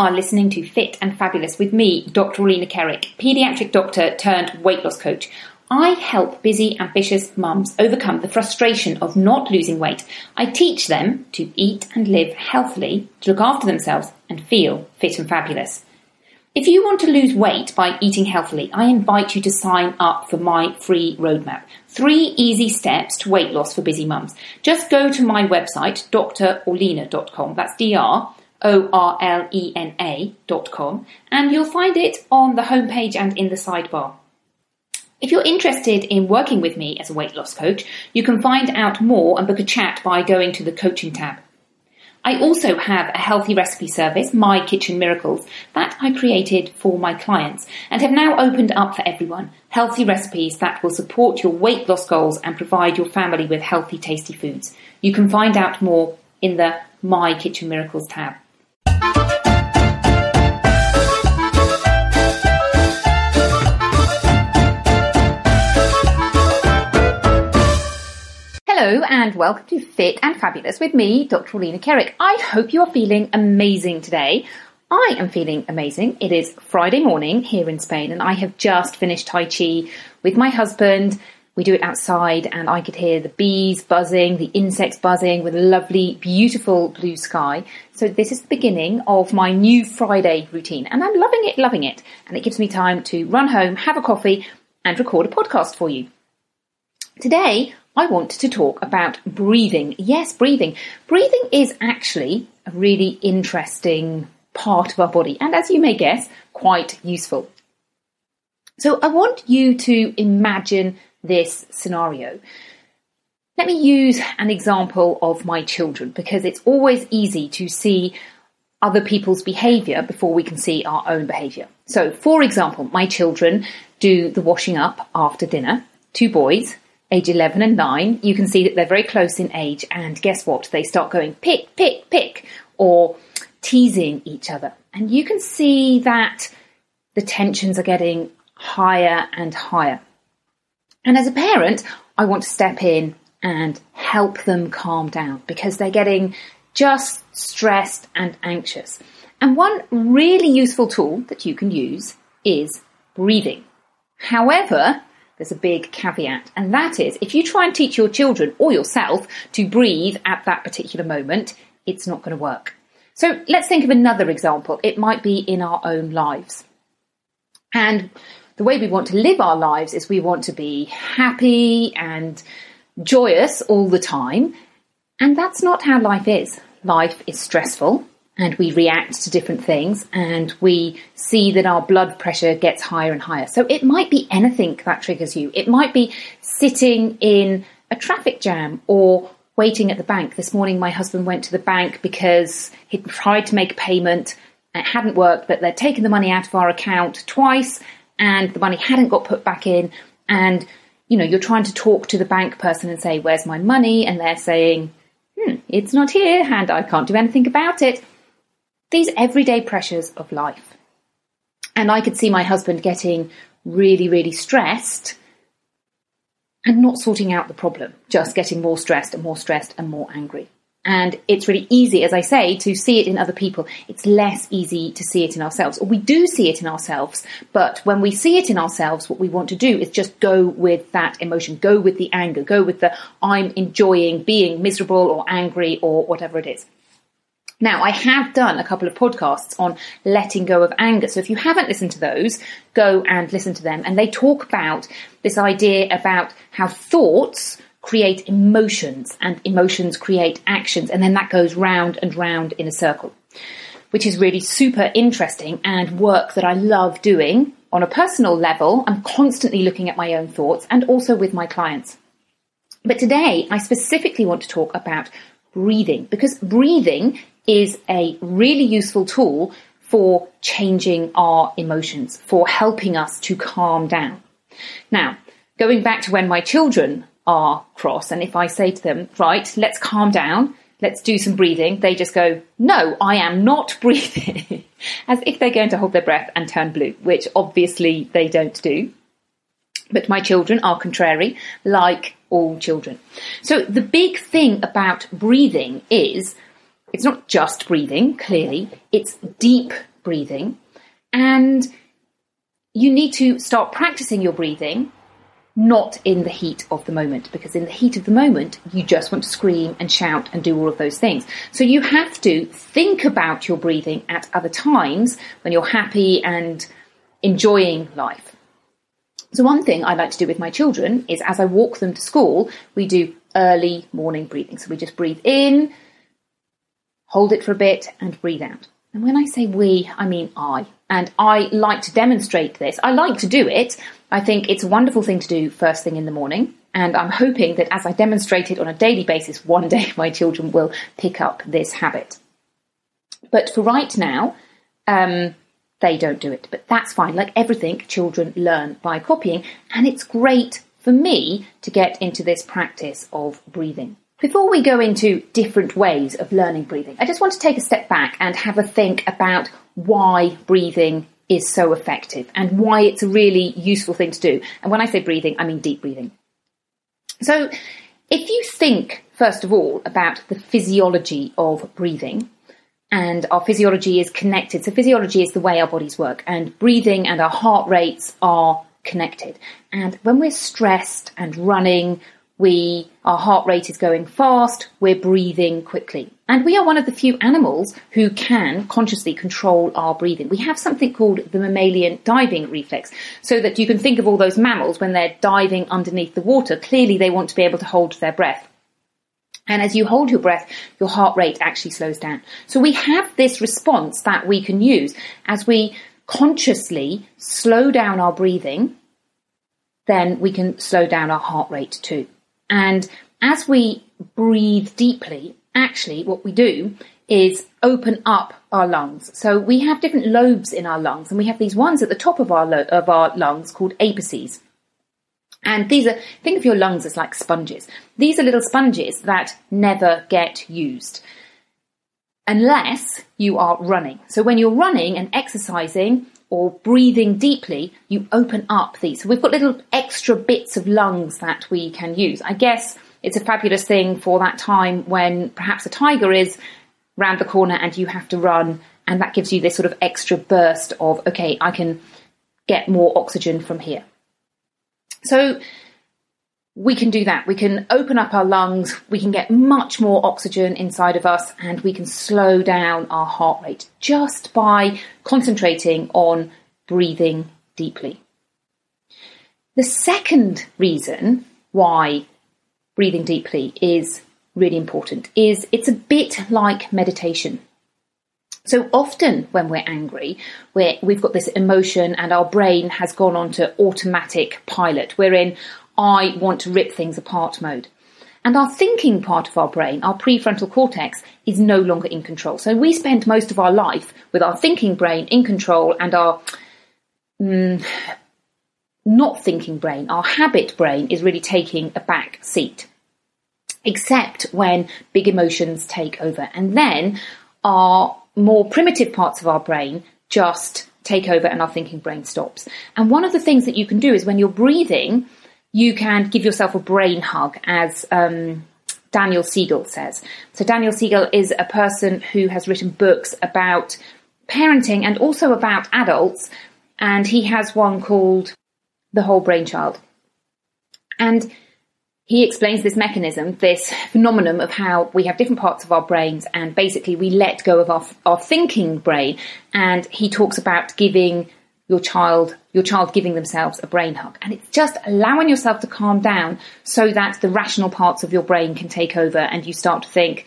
Are listening to Fit and Fabulous with me, Dr. Orlena Kerek, paediatric doctor turned weight loss coach. I help busy, ambitious mums overcome the frustration of not losing weight. I teach them to eat and live healthily, to look after themselves, and feel fit and fabulous. If you want to lose weight by eating healthily, I invite you to sign up for my free roadmap. Three easy steps to weight loss for busy mums. Just go to my website, drorlena.com. That's dr O-R-L-E-N-A dot com, and you'll find it on the homepage and in the sidebar. If you're interested in working with me as a weight loss coach, you can find out more and book a chat by going to the coaching tab. I also have a healthy recipe service, My Kitchen Miracles, that I created for my clients and have now opened up for everyone. Healthy recipes that will support your weight loss goals and provide your family with healthy, tasty foods. You can find out more in the My Kitchen Miracles tab. Hello and welcome to Fit and Fabulous with me, Dr. Orlena Kerek. I hope you are feeling amazing today. I am feeling amazing. It is Friday morning here in Spain and I have just finished Tai Chi with my husband. We do it outside and I could hear the bees buzzing, the insects buzzing with a lovely, beautiful blue sky. So this is the beginning of my new Friday routine and I'm loving it, loving it. And it gives me time to run home, have a coffee and record a podcast for you. Today, I want to talk about breathing. Yes, breathing. Breathing is actually a really interesting part of our body, and as you may guess, quite useful. So I want you to imagine this scenario. Let me use an example of my children because it's always easy to see other people's behavior before we can see our own behavior. So, for example, my children do the washing up after dinner, two boys, age 11 and 9, you can see that they're very close in age. And guess what? They start going pick, pick, pick, or teasing each other. And you can see that the tensions are getting higher and higher. And as a parent, I want to step in and help them calm down because they're getting just stressed and anxious. And one really useful tool that you can use is breathing. However, there's a big caveat, and that is if you try and teach your children or yourself to breathe at that particular moment, it's not going to work. So let's think of another example. It might be in our own lives. And the way we want to live our lives is we want to be happy and joyous all the time. And that's not how life is. Life is stressful and we react to different things and we see that our blood pressure gets higher and higher. So it might be anything that triggers you. It might be sitting in a traffic jam or waiting at the bank. This morning, my husband went to the bank because he'd tried to make a payment it hadn't worked, but they'd taken the money out of our account twice and the money hadn't got put back in. And, you know, you're trying to talk to the bank person and say, Where's my money? And they're saying, Hmm, it's not here and I can't do anything about it. These everyday pressures of life. And I could see my husband getting really, really stressed and not sorting out the problem, just getting more stressed and more stressed and more angry. And it's really easy, as I say, to see it in other people. It's less easy to see it in ourselves. Or we do see it in ourselves, but when we see it in ourselves, what we want to do is just go with that emotion, go with the anger, go with the I'm enjoying being miserable or angry or whatever it is. Now, I have done a couple of podcasts on letting go of anger. So if you haven't listened to those, go and listen to them. And they talk about this idea about how thoughts create emotions and emotions create actions. And then that goes round and round in a circle, which is really super interesting and work that I love doing on a personal level. I'm constantly looking at my own thoughts and also with my clients. But today I specifically want to talk about breathing because breathing is a really useful tool for changing our emotions, for helping us to calm down. Now, going back to when my children are cross, and if I say to them, right, let's calm down, let's do some breathing, they just go, no, I am not breathing, as if they're going to hold their breath and turn blue, which obviously they don't do. But my children are contrary, like all children. So the big thing about breathing is it's not just breathing, clearly, it's deep breathing. And you need to start practicing your breathing not in the heat of the moment, because in the heat of the moment, you just want to scream and shout and do all of those things. So you have to think about your breathing at other times when you're happy and enjoying life. So, one thing I like to do with my children is as I walk them to school, we do early morning breathing. So, we just breathe in, hold it for a bit, and breathe out. And when I say we, I mean I. And I like to demonstrate this. I like to do it. I think it's a wonderful thing to do first thing in the morning. And I'm hoping that as I demonstrate it on a daily basis, one day my children will pick up this habit. But for right now, um, they don't do it. But that's fine. Like everything, children learn by copying. And it's great for me to get into this practice of breathing. Before we go into different ways of learning breathing, I just want to take a step back and have a think about why breathing is so effective and why it's a really useful thing to do. And when I say breathing, I mean deep breathing. So, if you think, first of all, about the physiology of breathing, and our physiology is connected. So, physiology is the way our bodies work, and breathing and our heart rates are connected. And when we're stressed and running we our heart rate is going fast, we're breathing quickly. And we are one of the few animals who can consciously control our breathing. We have something called the mammalian diving reflex, so that you can think of all those mammals when they're diving underneath the water, clearly they want to be able to hold their breath. And as you hold your breath, your heart rate actually slows down. So we have this response that we can use as we consciously slow down our breathing, then we can slow down our heart rate too. And as we breathe deeply, actually what we do is open up our lungs. So we have different lobes in our lungs, and we have these ones at the top of our lo- of our lungs called apices. And these are think of your lungs as like sponges. These are little sponges that never get used unless you are running. So when you're running and exercising, or breathing deeply, you open up these. So we've got little extra bits of lungs that we can use. I guess it's a fabulous thing for that time when perhaps a tiger is round the corner and you have to run, and that gives you this sort of extra burst of, okay, I can get more oxygen from here. So we can do that. We can open up our lungs, we can get much more oxygen inside of us, and we can slow down our heart rate just by concentrating on breathing deeply. The second reason why breathing deeply is really important is it's a bit like meditation. So often when we're angry, we have got this emotion and our brain has gone on to automatic pilot. We're in I want to rip things apart mode. And our thinking part of our brain, our prefrontal cortex, is no longer in control. So we spend most of our life with our thinking brain in control and our mm, not thinking brain, our habit brain, is really taking a back seat. Except when big emotions take over. And then our more primitive parts of our brain just take over and our thinking brain stops. And one of the things that you can do is when you're breathing, you can give yourself a brain hug, as um, Daniel Siegel says. So, Daniel Siegel is a person who has written books about parenting and also about adults, and he has one called The Whole Brain Child. And he explains this mechanism, this phenomenon of how we have different parts of our brains and basically we let go of our, our thinking brain. And he talks about giving your child, your child giving themselves a brain hug. And it's just allowing yourself to calm down so that the rational parts of your brain can take over and you start to think,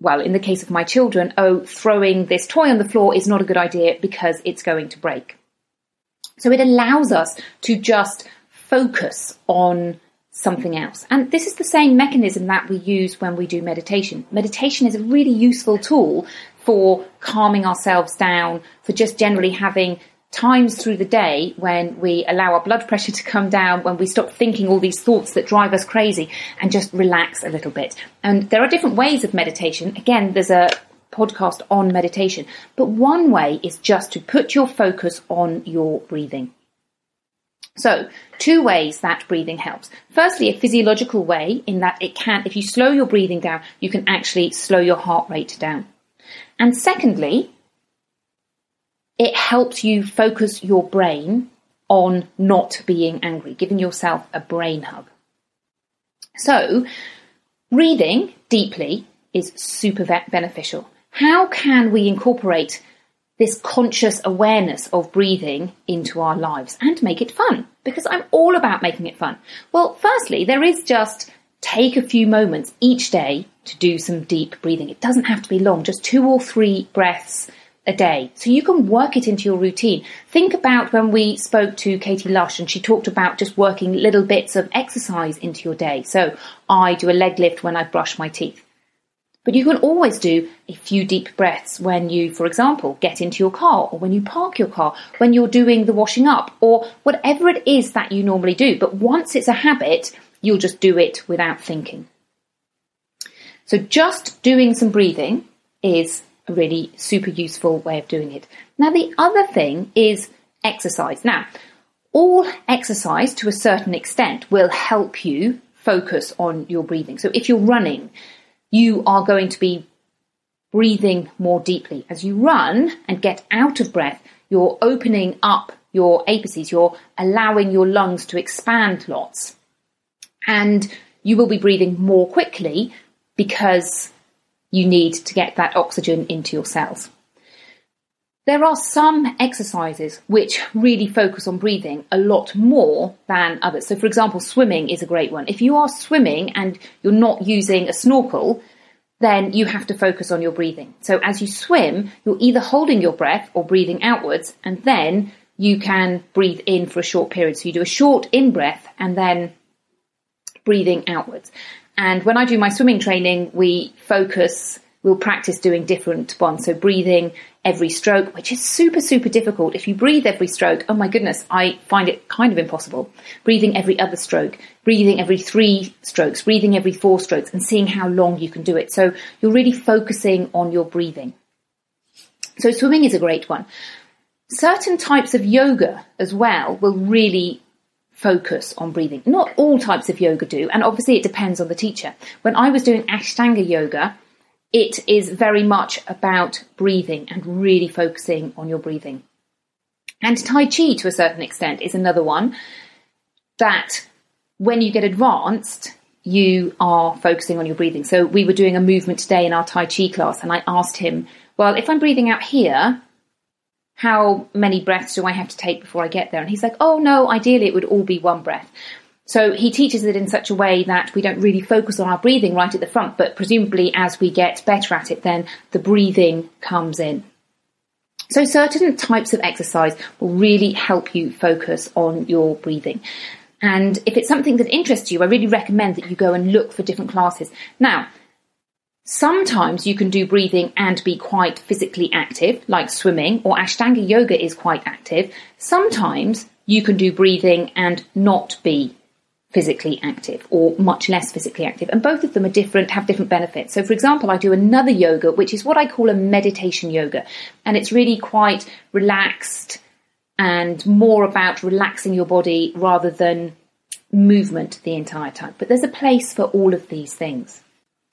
well, in the case of my children, oh, throwing this toy on the floor is not a good idea because it's going to break. So it allows us to just focus on something else. And this is the same mechanism that we use when we do meditation. Meditation is a really useful tool for calming ourselves down, for just generally having times through the day when we allow our blood pressure to come down, when we stop thinking all these thoughts that drive us crazy and just relax a little bit. And there are different ways of meditation. Again, there's a podcast on meditation, but one way is just to put your focus on your breathing. So, two ways that breathing helps. Firstly, a physiological way in that it can, if you slow your breathing down, you can actually slow your heart rate down. And secondly, it helps you focus your brain on not being angry, giving yourself a brain hug. So, breathing deeply is super beneficial. How can we incorporate this conscious awareness of breathing into our lives and make it fun because I'm all about making it fun. Well, firstly, there is just take a few moments each day to do some deep breathing. It doesn't have to be long, just two or three breaths a day. So you can work it into your routine. Think about when we spoke to Katie Lush and she talked about just working little bits of exercise into your day. So I do a leg lift when I brush my teeth. But you can always do a few deep breaths when you, for example, get into your car or when you park your car, when you're doing the washing up or whatever it is that you normally do. But once it's a habit, you'll just do it without thinking. So just doing some breathing is a really super useful way of doing it. Now, the other thing is exercise. Now, all exercise to a certain extent will help you focus on your breathing. So if you're running, you are going to be breathing more deeply. As you run and get out of breath, you're opening up your apices, you're allowing your lungs to expand lots. And you will be breathing more quickly because you need to get that oxygen into your cells. There are some exercises which really focus on breathing a lot more than others. So, for example, swimming is a great one. If you are swimming and you're not using a snorkel, then you have to focus on your breathing. So, as you swim, you're either holding your breath or breathing outwards, and then you can breathe in for a short period. So, you do a short in breath and then breathing outwards. And when I do my swimming training, we focus we'll practice doing different ones. So breathing every stroke, which is super, super difficult. If you breathe every stroke, oh my goodness, I find it kind of impossible. Breathing every other stroke, breathing every three strokes, breathing every four strokes, and seeing how long you can do it. So you're really focusing on your breathing. So swimming is a great one. Certain types of yoga as well will really focus on breathing. Not all types of yoga do, and obviously it depends on the teacher. When I was doing Ashtanga yoga, it is very much about breathing and really focusing on your breathing. And Tai Chi, to a certain extent, is another one that when you get advanced, you are focusing on your breathing. So we were doing a movement today in our Tai Chi class, and I asked him, Well, if I'm breathing out here, how many breaths do I have to take before I get there? And he's like, Oh, no, ideally it would all be one breath. So he teaches it in such a way that we don't really focus on our breathing right at the front, but presumably as we get better at it, then the breathing comes in. So certain types of exercise will really help you focus on your breathing. And if it's something that interests you, I really recommend that you go and look for different classes. Now, Sometimes you can do breathing and be quite physically active, like swimming, or Ashtanga yoga is quite active. Sometimes you can do breathing and not be physically active or much less physically active. And both of them are different, have different benefits. So, for example, I do another yoga, which is what I call a meditation yoga. And it's really quite relaxed and more about relaxing your body rather than movement the entire time. But there's a place for all of these things.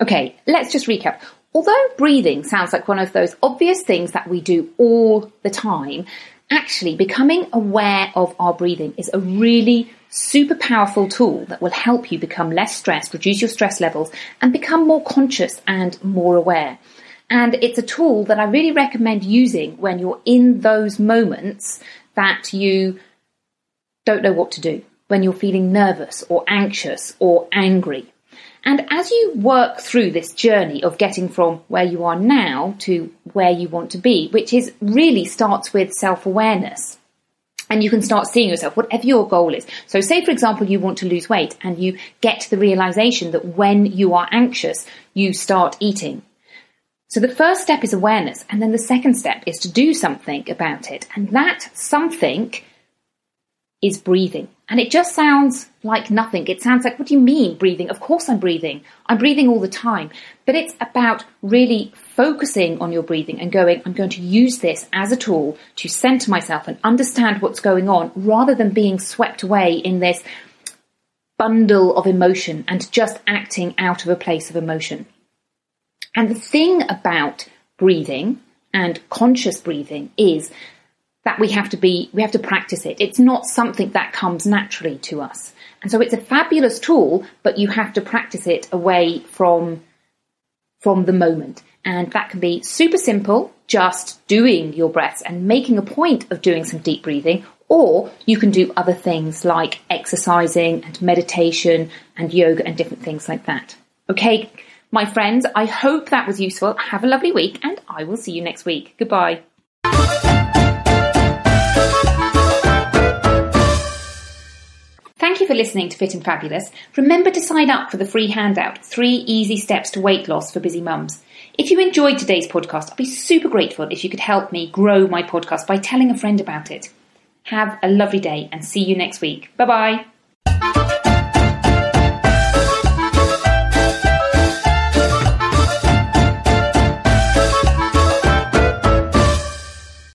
Okay, let's just recap. Although breathing sounds like one of those obvious things that we do all the time, actually becoming aware of our breathing is a really super powerful tool that will help you become less stressed, reduce your stress levels, and become more conscious and more aware. And it's a tool that I really recommend using when you're in those moments that you don't know what to do, when you're feeling nervous or anxious or angry. And as you work through this journey of getting from where you are now to where you want to be, which is really starts with self awareness. And you can start seeing yourself, whatever your goal is. So, say for example, you want to lose weight and you get the realization that when you are anxious, you start eating. So, the first step is awareness, and then the second step is to do something about it. And that something is breathing. And it just sounds like nothing. It sounds like, what do you mean breathing? Of course I'm breathing. I'm breathing all the time. But it's about really focusing on your breathing and going, I'm going to use this as a tool to center myself and understand what's going on rather than being swept away in this bundle of emotion and just acting out of a place of emotion. And the thing about breathing and conscious breathing is that we have to be, we have to practice it. It's not something that comes naturally to us. And so it's a fabulous tool, but you have to practice it away from, from the moment. And that can be super simple, just doing your breaths and making a point of doing some deep breathing, or you can do other things like exercising and meditation and yoga and different things like that. Okay, my friends, I hope that was useful. Have a lovely week and I will see you next week. Goodbye. For listening to Fit and Fabulous. Remember to sign up for the free handout, Three Easy Steps to Weight Loss for Busy Mums. If you enjoyed today's podcast, I'd be super grateful if you could help me grow my podcast by telling a friend about it. Have a lovely day and see you next week. Bye bye.